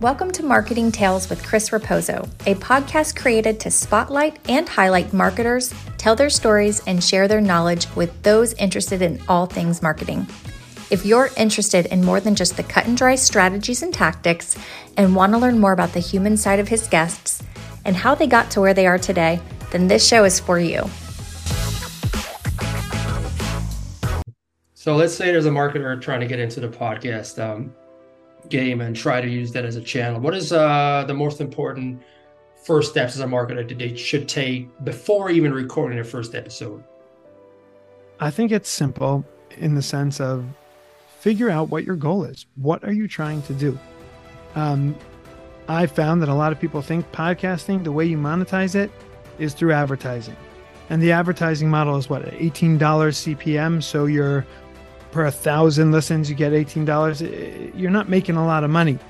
Welcome to Marketing Tales with Chris Raposo, a podcast created to spotlight and highlight marketers, tell their stories, and share their knowledge with those interested in all things marketing. If you're interested in more than just the cut and dry strategies and tactics and want to learn more about the human side of his guests and how they got to where they are today, then this show is for you. So let's say there's a marketer trying to get into the podcast. Um, game and try to use that as a channel. What is uh, the most important first steps as a marketer that they should take before even recording their first episode? I think it's simple in the sense of figure out what your goal is. What are you trying to do? Um, I found that a lot of people think podcasting, the way you monetize it, is through advertising. And the advertising model is what, $18 CPM. So you're per a thousand listens, you get $18. You're not making a lot of money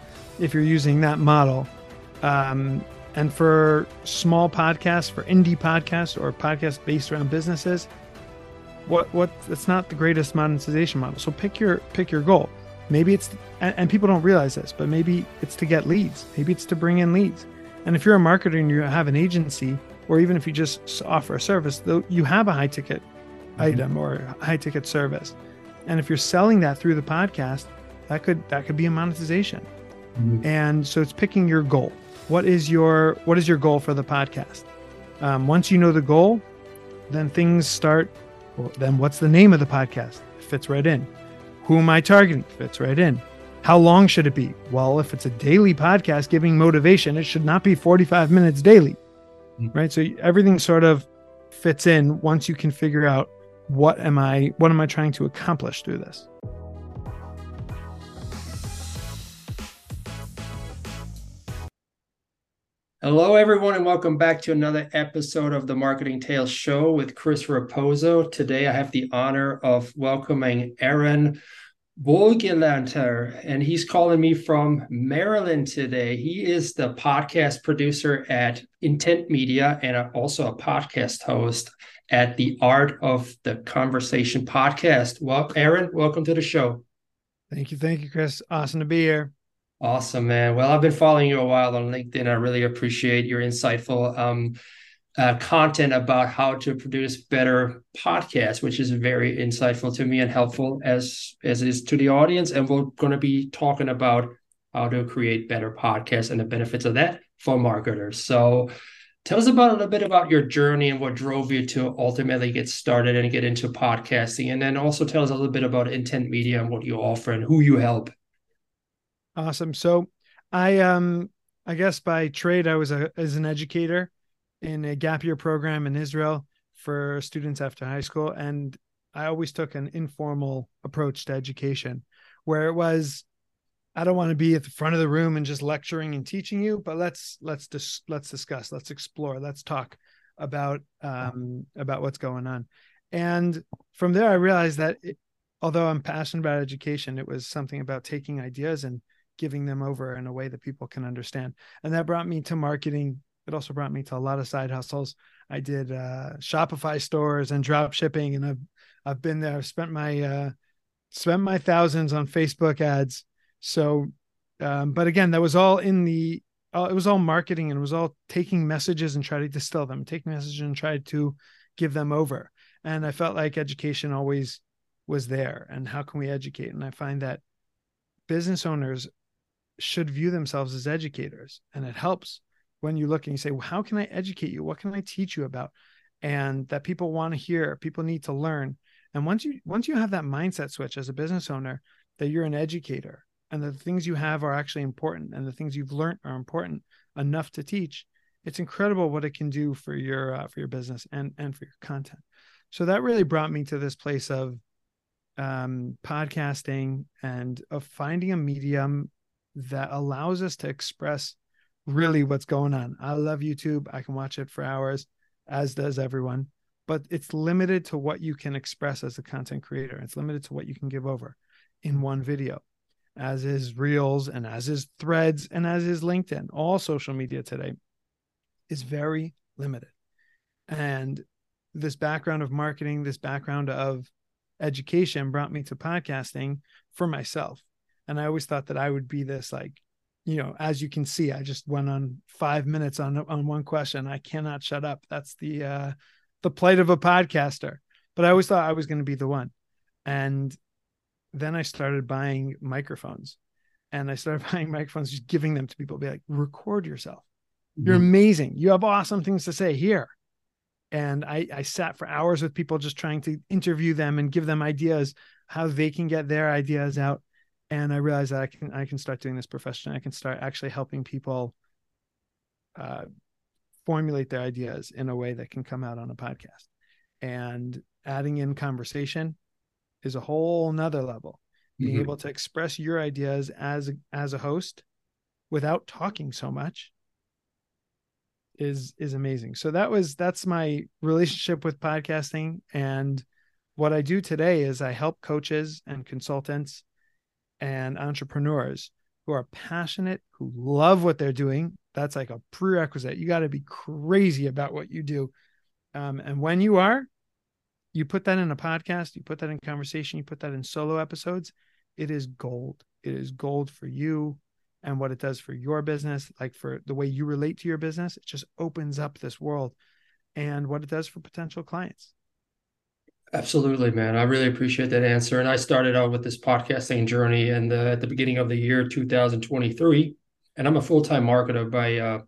if you're using that model. Um, and for small podcasts, for indie podcasts or podcasts based around businesses, what what it's not the greatest monetization model. So pick your pick your goal. Maybe it's and, and people don't realize this, but maybe it's to get leads. Maybe it's to bring in leads. And if you're a marketer and you have an agency, or even if you just offer a service, though you have a high ticket mm-hmm. item or high ticket service and if you're selling that through the podcast that could that could be a monetization. Mm-hmm. and so it's picking your goal. What is your what is your goal for the podcast? Um, once you know the goal then things start well, then what's the name of the podcast? It fits right in. Who am i targeting? Fits right in. How long should it be? Well if it's a daily podcast giving motivation it should not be 45 minutes daily. Mm-hmm. right? So everything sort of fits in once you can figure out what am I what am I trying to accomplish through this? Hello, everyone, and welcome back to another episode of the Marketing Tales Show with Chris Raposo. Today, I have the honor of welcoming Ahron Wohlgelernter, and he's calling me from Maryland today. He is the podcast producer at Intent Media and also a podcast host at the Art of the Conversation podcast. Well, Ahron, welcome to the show. Thank you. Thank you, Chris. Awesome to be here. Awesome, man. Well, I've been following you a while on LinkedIn. I really appreciate your insightful um, uh, content about how to produce better podcasts, which is very insightful to me and helpful as as is to the audience. And we're going to be talking about how to create better podcasts and the benefits of that for marketers. So, Tell us about a little bit about your journey and what drove you to ultimately get started and get into podcasting. And then also tell us a little bit about Intent Media and what you offer and who you help. Awesome. So I um I guess by trade I was a as an educator in a gap year program in Israel for students after high school. And I always took an informal approach to education where it was I don't want to be at the front of the room and just lecturing and teaching you, but let's let's dis- let's discuss, let's explore, let's talk about um, about what's going on. And from there, I realized that it, although I'm passionate about education, it was something about taking ideas and giving them over in a way that people can understand. And that brought me to marketing. It also brought me to a lot of side hustles. I did uh, Shopify stores and drop shipping, and I've I've been there. I've spent my uh, spent my thousands on Facebook ads so, um, but again, that was all in the, uh, it was all marketing and it was all taking messages and try to distill them, taking messages and try to give them over. And I felt like education always was there. And how can we educate? And I find that business owners should view themselves as educators. And it helps when you look and you say, well, how can I educate you? What can I teach you about? And that people want to hear, people need to learn. And once you once you have that mindset switch as a business owner that you're an educator and that the things you have are actually important and the things you've learned are important enough to teach it's incredible what it can do for your uh, for your business and and for your content so that really brought me to this place of um, podcasting and of finding a medium that allows us to express really what's going on i love youtube i can watch it for hours as does everyone but it's limited to what you can express as a content creator it's limited to what you can give over in one video as is Reels and as is Threads and as is LinkedIn. All social media today is very limited. And this background of marketing, this background of education brought me to podcasting for myself. And I always thought that I would be this like you know, as you can see, I just went on five minutes on on one question. I cannot shut up. That's the uh the plight of a podcaster. But I always thought I was going to be the one. And then I started buying microphones. And I started buying microphones, just giving them to people, be like, record yourself. You're mm-hmm. amazing. You have awesome things to say here. And I, I sat for hours with people just trying to interview them and give them ideas how they can get their ideas out and I realized that I can I can start doing this professionally. I can start actually helping people uh, formulate their ideas in a way that can come out on a podcast. And adding in conversation is a whole nother level. Being mm-hmm. able to express your ideas as as a host without talking so much is is amazing. So that was that's my relationship with podcasting and what I do today is I help coaches and consultants and entrepreneurs who are passionate, who love what they're doing. That's like a prerequisite. You got to be crazy about what you do. Um, and when you are, you put that in a podcast, you put that in conversation, you put that in solo episodes, it is gold. It is gold for you and what it does for your business, like for the way you relate to your business. It just opens up this world and what it does for potential clients. Absolutely, man. I really appreciate that answer. And I started out with this podcasting journey and at the beginning of the year 2023. And I'm a full time marketer by uh,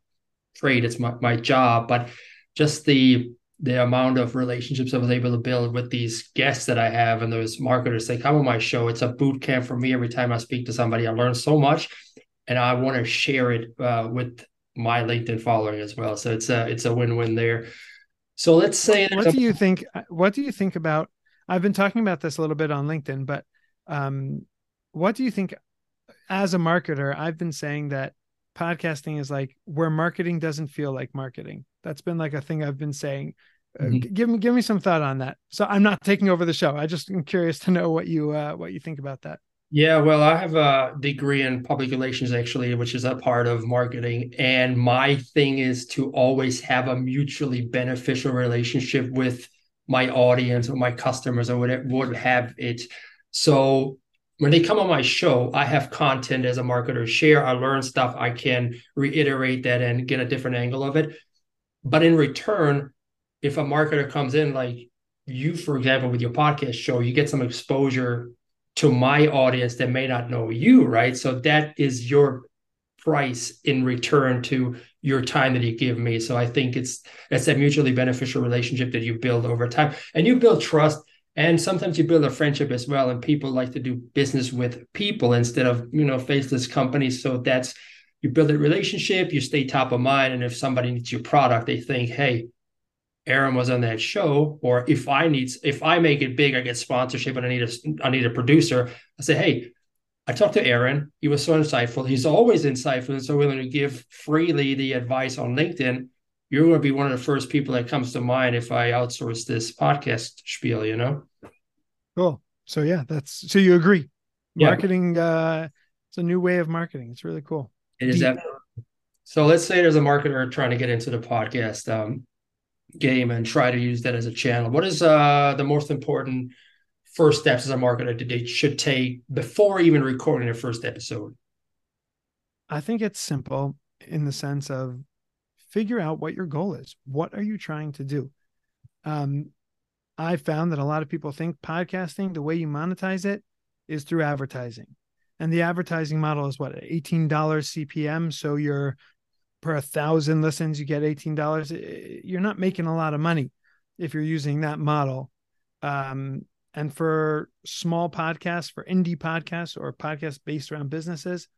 trade. It's my, my job, but just the the amount of relationships I was able to build with these guests that I have and those marketers, they come on my show. It's a boot camp for me. Every time I speak to somebody, I learn so much, and I want to share it uh, with my LinkedIn following as well. So it's a it's a win win there. So let's say what do you think what do you think about I've been talking about this a little bit on LinkedIn, but um, what do you think as a marketer? I've been saying that podcasting is like where marketing doesn't feel like marketing. That's been like a thing I've been saying. Uh, mm-hmm. Uh, give me give me some thought on that. So I'm not taking over the show. I just am curious to know what you uh, what you think about that. Yeah, well, I have a degree in public relations actually, which is a part of marketing. And my thing is to always have a mutually beneficial relationship with my audience or my customers or whatever would have it. So when they come on my show, I have content as a marketer share. I learn stuff. I can reiterate that and get a different angle of it. But in return, if a marketer comes in like you, for example, with your podcast show, you get some exposure to my audience that may not know you, right? So that is your price in return to your time that you give me. So I think it's it's a mutually beneficial relationship that you build over time. And you build trust and sometimes you build a friendship as well. And people like to do business with people instead of, you know, faceless companies. So that's you build a relationship, you stay top of mind. And if somebody needs your product, they think, hey, Ahron was on that show, or if I need if I make it big, I get sponsorship and I need a I need a producer. I say, hey, I talked to Ahron. He was so insightful. He's always insightful and so willing to give freely the advice on LinkedIn. You're going to be one of the first people that comes to mind if I outsource this podcast spiel. You know. Cool. So yeah, that's so you agree. Marketing. Yeah. uh It's a new way of marketing. It's really cool. It is that. So let's say there's a marketer trying to get into the podcast. Um, game and try to use that as a channel. What is uh, the most important first steps as a marketer that they should take before even recording their first episode? I think it's simple in the sense of figure out what your goal is. What are you trying to do? Um, I found that a lot of people think podcasting, the way you monetize it is through advertising. And the advertising model is what, $18 CPM. So you're per a thousand listens, you get $18. You're not making a lot of money if you're using that model. Um, and for small podcasts, for indie podcasts or podcasts based around businesses,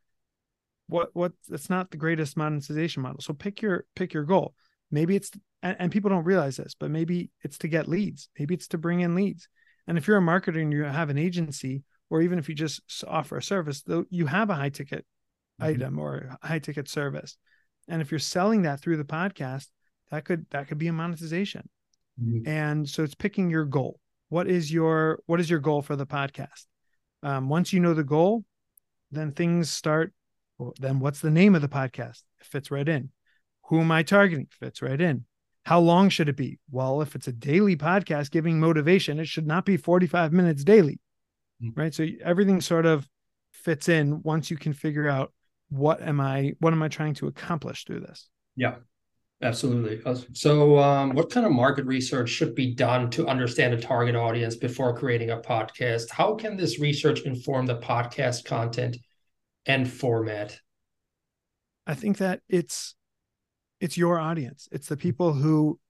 what what it's not the greatest monetization model. So pick your pick your goal. Maybe it's and, and people don't realize this, but maybe it's to get leads. Maybe it's to bring in leads. And if you're a marketer and you have an agency, or even if you just offer a service, though you have a high ticket mm-hmm. item or high ticket service and if you're selling that through the podcast that could that could be a monetization. Mm-hmm. and so it's picking your goal. What is your what is your goal for the podcast? Um, once you know the goal then things start then what's the name of the podcast? It fits right in. Who am i targeting? Fits right in. How long should it be? Well if it's a daily podcast giving motivation it should not be 45 minutes daily. Mm-hmm. right? So everything sort of fits in once you can figure out what am I what am I trying to accomplish through this? Yeah. Absolutely. Uh, so, um, what kind of market research should be done to understand a target audience before creating a podcast? How can this research inform the podcast content and format? I think that it's it's your audience. It's the people who,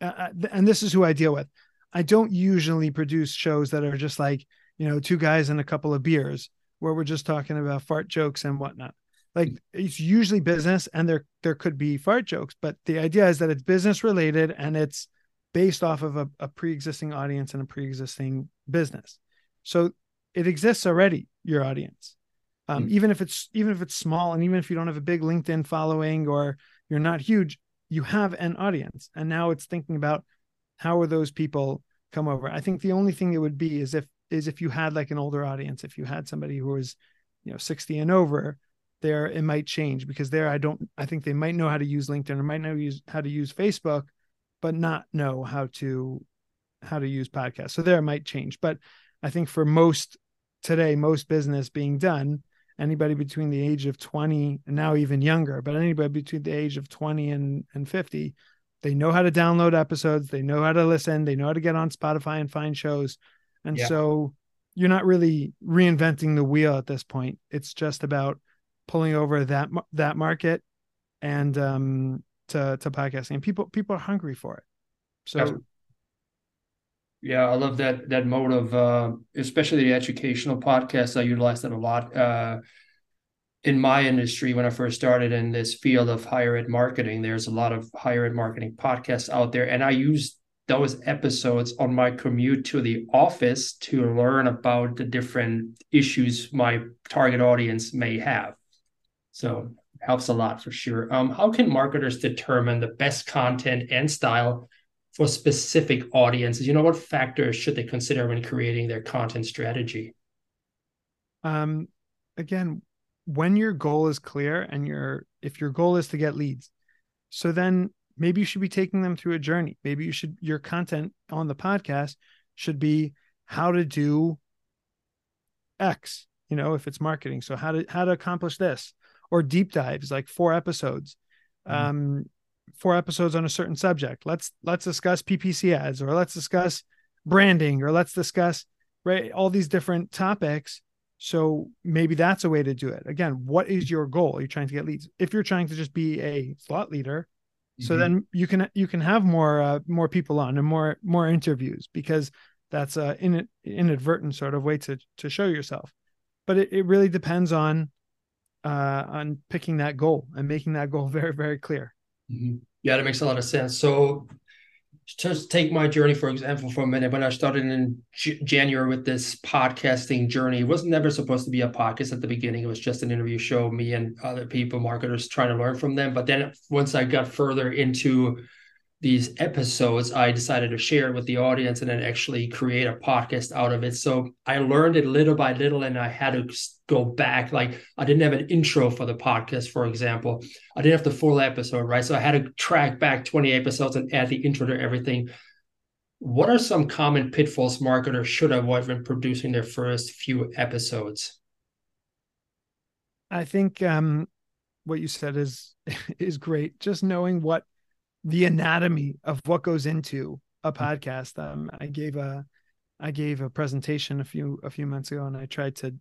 uh, uh and this is who I deal with. I don't usually produce shows that are just like you know two guys and a couple of beers where we're just talking about fart jokes and whatnot. Like it's usually business and there there could be fart jokes but the idea is that it's business related and it's based off of a, a pre-existing audience and a pre-existing business. So it exists already your audience. Um, mm-hmm. even if it's even if it's small and even if you don't have a big linkedin following or you're not huge you have an audience. And now it's thinking about how are those people come over. I think the only thing it would be is if is if you had like an older audience if you had somebody who was you know 60 and over there it might change because there I don't I think they might know how to use LinkedIn or might know use how to use Facebook, but not know how to how to use podcasts. So there it might change. But I think for most today, most business being done, anybody between the age of 20 and now even younger, but anybody between the age of 20 and, and 50, they know how to download episodes, they know how to listen, they know how to get on Spotify and find shows. And yeah. so you're not really reinventing the wheel at this point. It's just about pulling over that that market and um to to podcasting and people people are hungry for it so yeah i love that that mode of uh especially the educational podcasts i utilize that a lot uh in my industry when i first started in this field of higher ed marketing there's a lot of higher ed marketing podcasts out there and i use those episodes on my commute to the office to learn about the different issues my target audience may have so helps a lot for sure. Um, how can marketers determine the best content and style for specific audiences? You know, what factors should they consider when creating their content strategy? Um, again, when your goal is clear and your if your goal is to get leads, so then maybe you should be taking them through a journey. Maybe you should your content on the podcast should be how to do X, you know, if it's marketing. So how to how to accomplish this or deep dives like four episodes mm-hmm. um four episodes on a certain subject let's let's discuss ppc ads or let's discuss branding or let's discuss right all these different topics so maybe that's a way to do it again what is your goal you're trying to get leads if you're trying to just be a thought leader mm-hmm. so then you can you can have more uh, more people on and more more interviews because that's a in, inadvertent sort of way to to show yourself but it, it really depends on uh, on picking that goal and making that goal very, very clear. Mm-hmm. Yeah, that makes a lot of sense. So, just take my journey for example for a minute. When I started in January with this podcasting journey, it was never supposed to be a podcast at the beginning. It was just an interview show, me and other people, marketers, trying to learn from them. But then once I got further into these episodes, I decided to share it with the audience and then actually create a podcast out of it. So I learned it little by little and I had to go back. Like I didn't have an intro for the podcast, for example. I didn't have the full episode, right? So I had to track back 20 episodes and add the intro to everything. What are some common pitfalls marketers should avoid when producing their first few episodes? I think um, what you said is is great. Just knowing what the anatomy of what goes into a mm-hmm. podcast. Um, I gave a I gave a presentation a few a few months ago, and I tried to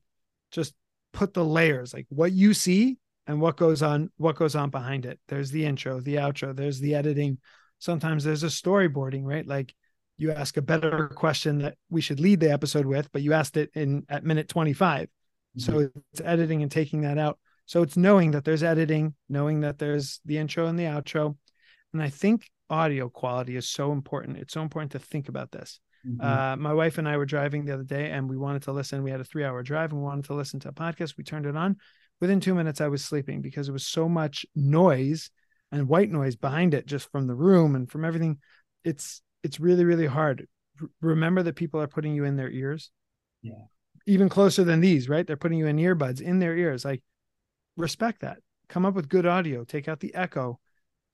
just put the layers, like what you see and what goes on what goes on behind it. There's the intro, the outro, there's the editing. Sometimes there's a storyboarding, right? Like you ask a better question that we should lead the episode with, but you asked it in at minute 25. Mm-hmm. So it's editing and taking that out. So it's knowing that there's editing, knowing that there's the intro and the outro, and I think audio quality is so important. It's so important to think about this. Mm-hmm. Uh, my wife and I were driving the other day and we wanted to listen. We had a three hour drive and we wanted to listen to a podcast. We turned it on. Within two minutes, I was sleeping because it was so much noise and white noise behind it, just from the room and from everything. It's it's really really hard. R- remember that people are putting you in their ears. Yeah. Even closer than these, right? They're putting you in earbuds in their ears. Like respect that. Come up with good audio. Take out the echo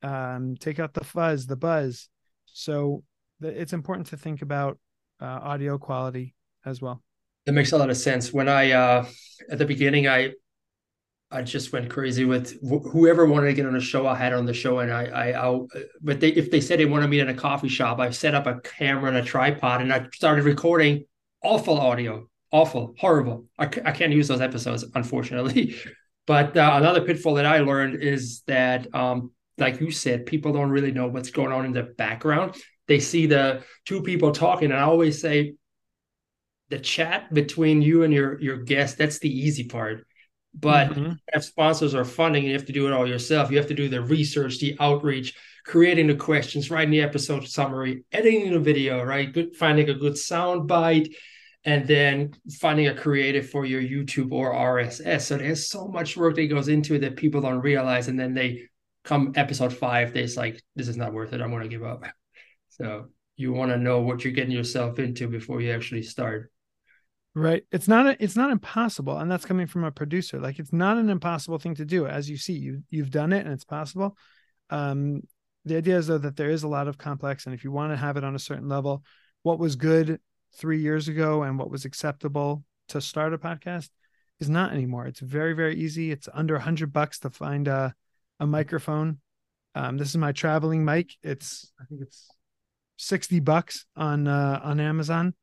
um, take out the fuzz, the buzz. So the, it's important to think about uh, audio quality as well. That makes a lot of sense. When I uh, at the beginning, I I just went crazy with wh- whoever wanted to get on the show. I had on the show, and I, I, I, but they, if they said they wanted me in a coffee shop, I set up a camera and a tripod, and I started recording awful audio, awful, horrible. I, I can't use those episodes, unfortunately. But uh, another pitfall that I learned is that, um, like you said, people don't really know what's going on in the background. They see the two people talking, and I always say, the chat between you and your your guest that's the easy part but mm-hmm. if sponsors are funding you have to do it all yourself you have to do the research the outreach creating the questions writing the episode summary editing the video right good finding a good sound bite and then finding a creative for your youtube or rss so there's so much work that goes into it that people don't realize and then they come episode five they're like this is not worth it. I'm going to give up. So you want to know what you're getting yourself into before you actually start. Right. It's not a, it's not impossible and that's coming from a producer. Like it's not an impossible thing to do. As you see you you've done it and it's possible. Um the idea is though that there is a lot of complex and if you want to have it on a certain level what was good three years ago and what was acceptable to start a podcast is not anymore. It's very very easy. It's under a hundred bucks to find a, a microphone um this is my traveling mic it's i think it's 60 bucks on uh on amazon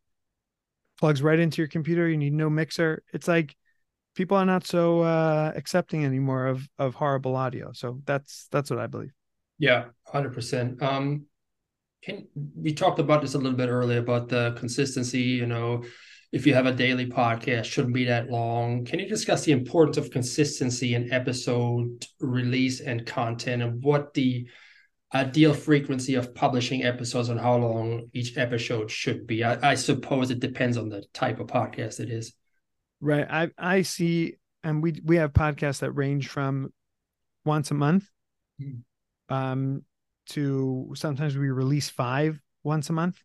plugs right into your computer. You need no mixer. It's like people are not so uh, accepting anymore of of horrible audio. So that's that's what I believe. Yeah, hundred percent. Um, can we talked about this a little bit earlier about the consistency? You know, if you have a daily podcast, shouldn't be that long. Can you discuss the importance of consistency in episode release and content, and what the ideal frequency of publishing episodes and how long each episode should be. I, I, suppose it depends on the type of podcast it is. Right. I I see, and we we have podcasts that range from once a month, mm. um, to sometimes we release five once a month.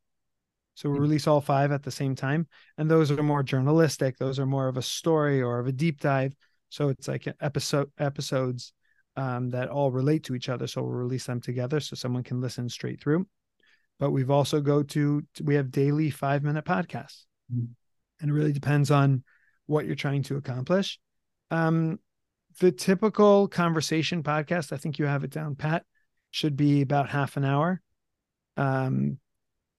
So we mm. release all five at the same time, and those are more journalistic. Those are more of a story or of a deep dive. So it's like episode episodes um, that all relate to each other. So we'll release them together so someone can listen straight through. But we've also go to we have daily five minute podcasts, mm-hmm. and it really depends on what you're trying to accomplish. Um, the typical conversation podcast, I think you have it down pat, should be about half an hour. Um,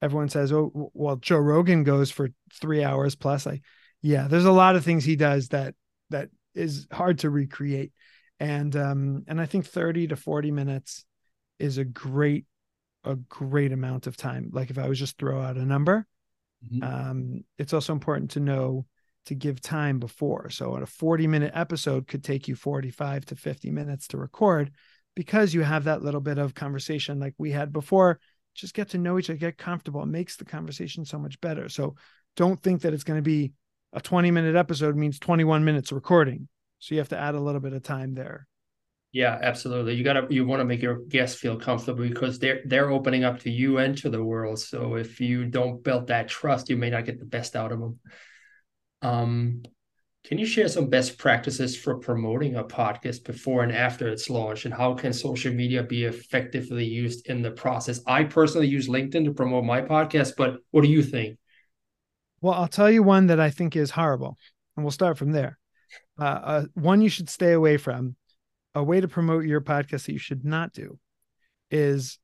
everyone says, "Oh, well, Joe Rogan goes for three hours plus." Like, yeah, there's a lot of things he does that that is hard to recreate and um and i think 30 to 40 minutes is a great a great amount of time like if i was just throw out a number mm-hmm. um it's also important to know to give time before so a 40 minute episode could take you 45 to 50 minutes to record because you have that little bit of conversation like we had before just get to know each other get comfortable it makes the conversation so much better so don't think that it's going to be a 20 minute episode means 21 minutes recording so you have to add a little bit of time there. Yeah, absolutely. You gotta you want to make your guests feel comfortable because they're they're opening up to you and to the world. So if you don't build that trust, you may not get the best out of them. Um, can you share some best practices for promoting a podcast before and after it's launch, and how can social media be effectively used in the process? I personally use LinkedIn to promote my podcast, but what do you think? Well, I'll tell you one that I think is horrible, and we'll start from there uh, uh, one you should stay away from, a way to promote your podcast that you should not do is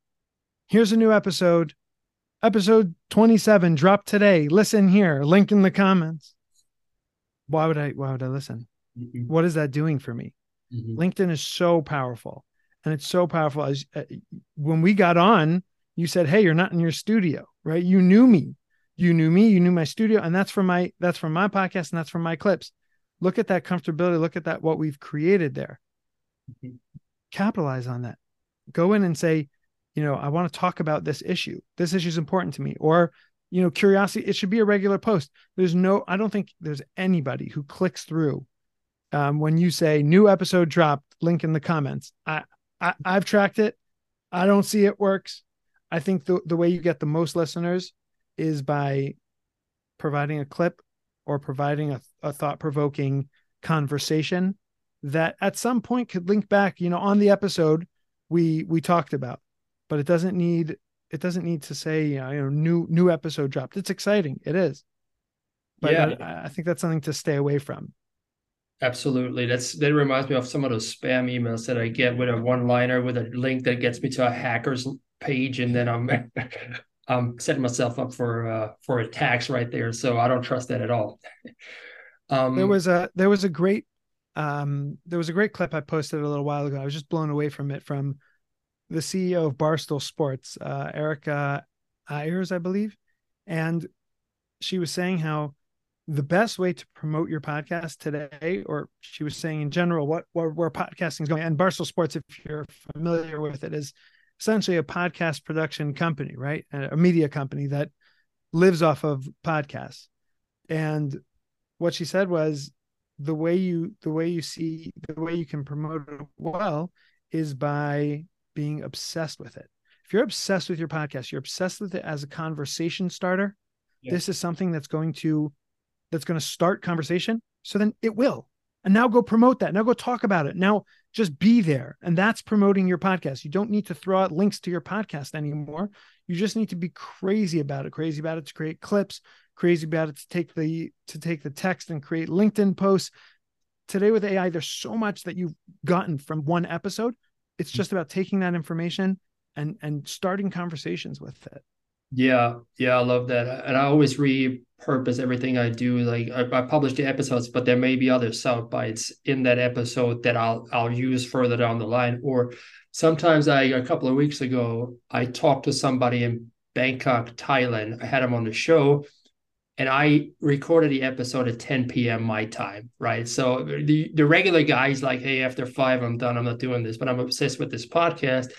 here's a new episode, episode 27, drop today. Listen here, link in the comments. Why would I why would I listen? Mm-hmm. What is that doing for me? Mm-hmm. LinkedIn is so powerful. And it's so powerful as uh, when we got on, you said, "Hey, you're not in your studio." Right? You knew me. You knew me, you knew my studio, and that's from my that's from my podcast and that's from my clips look at that comfortability look at that what we've created there mm-hmm. capitalize on that go in and say you know i want to talk about this issue this issue is important to me or you know curiosity it should be a regular post. There's no i don't think there's anybody who clicks through um, when you say new episode dropped link in the comments. I, I i've tracked it. I don't see it works. I think the, the way you get the most listeners is by providing a clip or providing a, a thought provoking conversation that at some point could link back you know on the episode we we talked about. But it doesn't need it doesn't need to say you know new new episode dropped it's exciting it is but yeah. I, I think that's something to stay away from Absolutely. That's that reminds me of some of those spam emails that I get with a one-liner with a link that gets me to a hacker's page, and then I'm I'm setting myself up for uh, for attacks right there. So I don't trust that at all. Um, there was a there was a great um, there was a great clip I posted a little while ago. I was just blown away from it from the CEO of Barstool Sports, uh, Erica Ayers, I believe, and she was saying how the best way to promote your podcast today, or she was saying in general, what where, where podcasting is going, and Barstool Sports, if you're familiar with it, is essentially a podcast production company, right? A media company that lives off of podcasts. And what she said was the way you the way you see the way you can promote it well is by being obsessed with it. If you're obsessed with your podcast, you're obsessed with it as a conversation starter. Yeah. This is something that's going to that's going to start conversation. So then it will. And now go promote that. Now go talk about it. Now just be there. And that's promoting your podcast. You don't need to throw out links to your podcast anymore. You just need to be crazy about it, crazy about it to create clips, crazy about it to take the to take the text and create LinkedIn posts. Today with AI, there's so much that you've gotten from one episode. It's just about taking that information and and starting conversations with it. Yeah, yeah, I love that. And I always repurpose everything I do. Like I, I, publish the episodes, but there may be other sound bites in that episode that I'll I'll use further down the line. Or sometimes I a couple of weeks ago I talked to somebody in Bangkok, Thailand. I had him on the show and I recorded the episode at 10 p.m. my time, right? So the the regular guy's like, hey, after five, I'm done. I'm not doing this, but I'm obsessed with this podcast.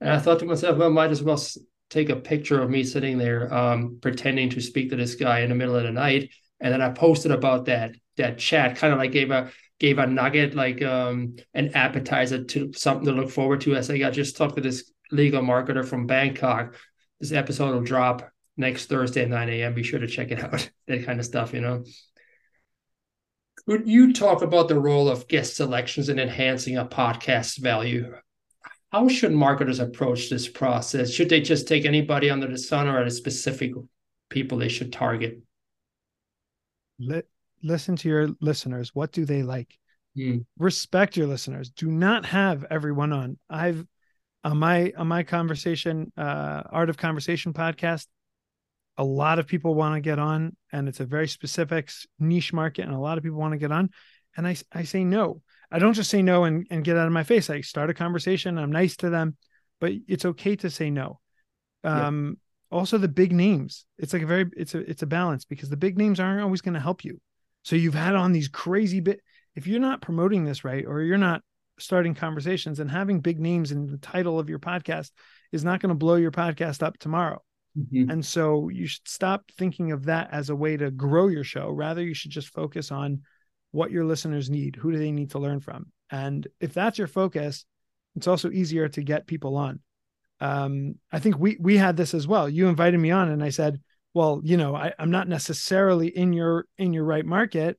And I thought to myself, well, might as well take a picture of me sitting there um, pretending to speak to this guy in the middle of the night, and then I posted about that that chat, kind of like gave a gave a nugget, like um, an appetizer to something to look forward to. I I just talked to this legal marketer from Bangkok. This episode will drop next Thursday at 9 a.m. Be sure to check it out. that kind of stuff, you know. Could you talk about the role of guest selections in enhancing a podcast's value? how should marketers approach this process? Should they just take anybody under the sun or are there specific people they should target? listen to your listeners. What do they like? Mm. Respect your listeners. Do not have everyone on. I've on my on my conversation, uh, Art of Conversation podcast. A lot of people want to get on, and it's a very specific niche market, and a lot of people want to get on. And I I say no I don't just say no and, and get out of my face. I start a conversation. I'm nice to them, but it's okay to say no. Um, yeah. also the big names. It's like a very, it's a, it's a balance because the big names aren't always going to help you. So you've had on these crazy bit. If you're not promoting this right, or you're not starting conversations and having big names in the title of your podcast is not going to blow your podcast up tomorrow. Mm-hmm. And so you should stop thinking of that as a way to grow your show. Rather, you should just focus on what your listeners need. Who do they need to learn from? And if that's your focus it's also easier to get people on. Um, i think we we had this as well. You invited me on and i said well you know I, i'm not necessarily in your in your right market.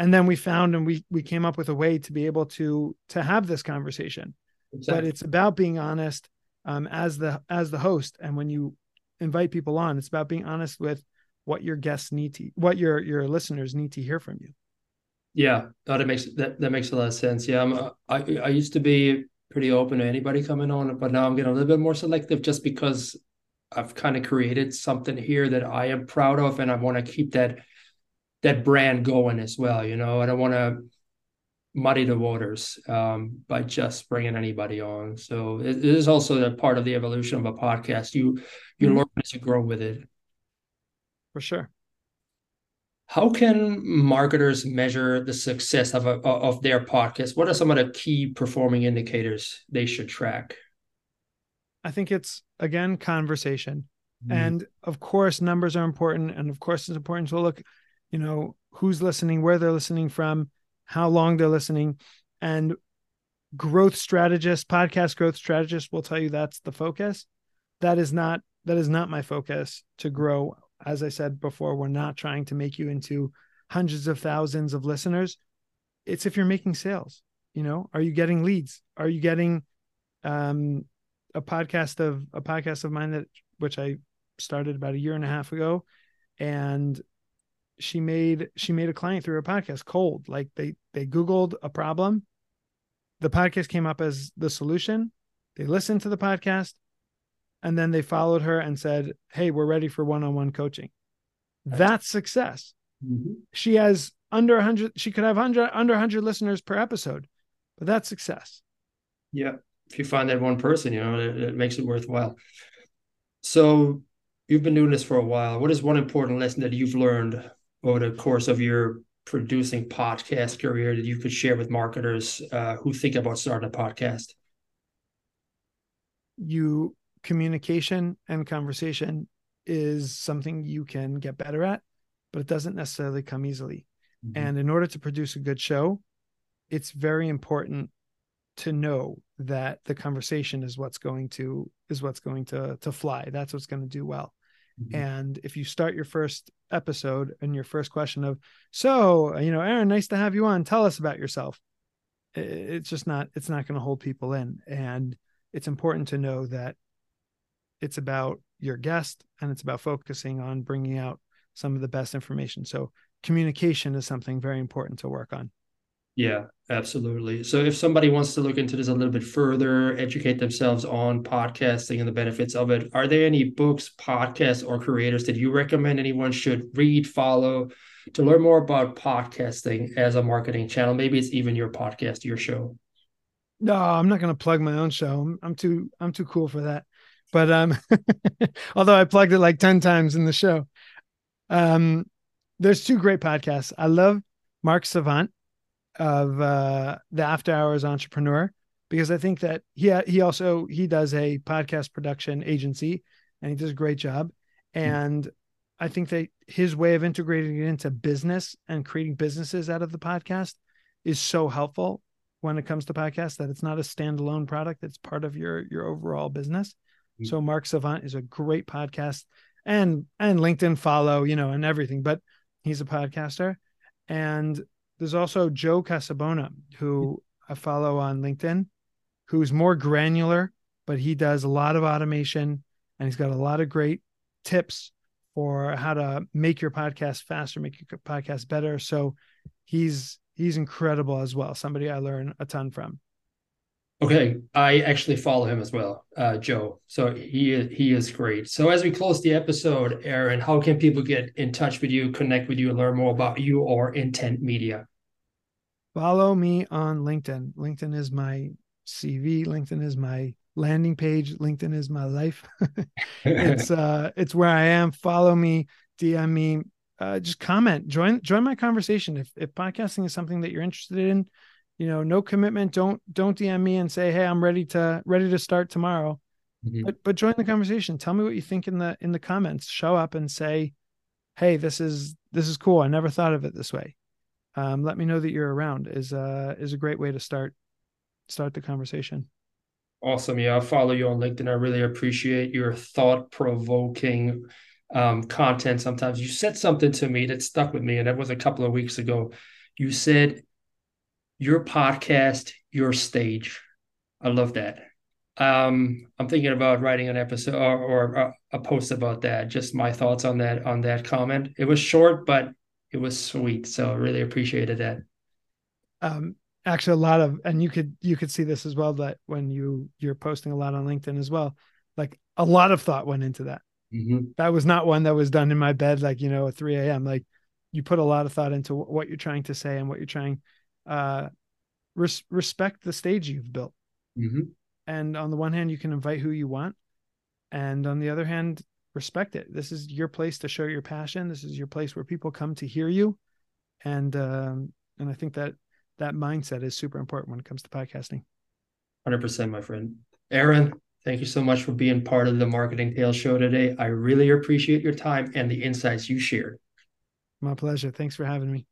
And then we found and we we came up with a way to be able to to have this conversation. Exactly. but it's about being honest um, as the as the host. And when you invite people on it's about being honest with what your guests need to what your your listeners need to hear from you yeah, that makes that, that makes a lot of sense. Yeah, I'm, I I used to be pretty open to anybody coming on, but now I'm getting a little bit more selective just because I've kind of created something here that I am proud of, and I want to keep that that brand going as well. You know, I don't want to muddy the waters um, by just bringing anybody on. So it, it is also a part of the evolution of a podcast. You you mm-hmm. learn as you grow with it. For sure. How can marketers measure the success of, a, of their podcast? What are some of the key performing indicators they should track? I think it's again conversation. Mm. And of course, numbers are important. And of course, it's important to look, you know, who's listening, where they're listening from, how long they're listening. And growth strategists, podcast growth strategists will tell you that's the focus. That is not that is not my focus to grow as I said before, we're not trying to make you into hundreds of thousands of listeners. It's if you're making sales, you know, are you getting leads? Are you getting um, a podcast of a podcast of mine that which I started about a year and a half ago, and she made she made a client through a podcast cold. Like they they Googled a problem. The podcast came up as the solution. They listened to the podcast and then they followed her and said, Hey, we're ready for one-on-one coaching. That's success. Mm-hmm. She has under 100 she could have 100 under 100 listeners per episode but that's success yeah if you find that one person you know it, it, makes it worthwhile so you've been doing this for a while what is one important lesson that you've learned over the course of your producing podcast career that you could share with marketers uh, who think about starting a podcast you communication and conversation is something you can get better at but it doesn't necessarily come easily Mm-hmm. And in order to produce a good show, it's very important to know that the conversation is what's going to is what's going to to fly. That's what's going to do well. Mm-hmm. And if you start your first episode and your first question of, so, you know, Ahron, nice to have you on. Tell us about yourself. It's just not, it's not going to hold people in. And it's important to know that it's about your guest and it's about focusing on bringing out some of the best information. So communication is something very important to work on. Yeah, absolutely. So if somebody wants to look into this a little bit further, educate themselves on podcasting and the benefits of it, are there any books, podcasts, or creators that you recommend anyone should read, follow to learn more about podcasting as a marketing channel? Maybe it's even your podcast, your show. No, I'm not going to plug my own show. I'm, I'm too I'm too cool for that. But um although I plugged it like 10 times in the show. Um there's two great podcasts. I love Mark Savant of uh, the After Hours Entrepreneur because I think that he he also he does a podcast production agency and he does a great job. And mm-hmm. I think that his way of integrating it into business and creating businesses out of the podcast is so helpful when it comes to podcasts that it's not a standalone product; it's part of your your overall business. Mm-hmm. So Mark Savant is a great podcast and and LinkedIn follow, you know, and everything. But He's a podcaster. And there's also Joe Casabona, who I follow on LinkedIn, who's more granular, but he does a lot of automation and he's got a lot of great tips for how to make your podcast faster, make your podcast better. So he's he's incredible as well. Somebody I learn a ton from. Okay, I actually follow him as well, uh, Joe. So he he is great. So as we close the episode, Ahron, how can people get in touch with you, connect with you, and learn more about you or Intent Media? Follow me on LinkedIn. LinkedIn is my CV. LinkedIn is my landing page. LinkedIn is my life. it's uh, it's where I am. Follow me, DM me, uh, just comment, join join my conversation. If if podcasting is something that you're interested in you know no commitment. Don't don't dm me and say hey i'm ready to ready to start tomorrow. Mm-hmm. but but join the conversation. Tell me what you think in the in the comments. Show up and say hey this is this is cool. I never thought of it this way. Um, let me know that you're around is uh is a great way to start start the conversation. Awesome. Yeah i'll follow you on linkedin. I really appreciate your thought-provoking um, content. Sometimes you said something to me that stuck with me and that was a couple of weeks ago. You said your podcast, your stage. I love that. Um, I'm thinking about writing an episode or, or a post about that. Just my thoughts on that on that comment. It was short, but it was sweet. So I really appreciated that. Um, actually, a lot of, and you could you could see this as well that when you you're posting a lot on LinkedIn as well, like a lot of thought went into that. Mm-hmm. That was not one that was done in my bed, like you know, at 3 a.m. Like you put a lot of thought into what you're trying to say and what you're trying uh, res- respect the stage you've built. Mm-hmm. And on the one hand, you can invite who you want, and on the other hand, respect it. This is your place to show your passion. This is your place where people come to hear you, and um, and I think that that mindset is super important when it comes to podcasting. Hundred percent, my friend. Ahron, thank you so much for being part of the Marketing Tales show today. I really appreciate your time and the insights you shared. My pleasure. Thanks for having me.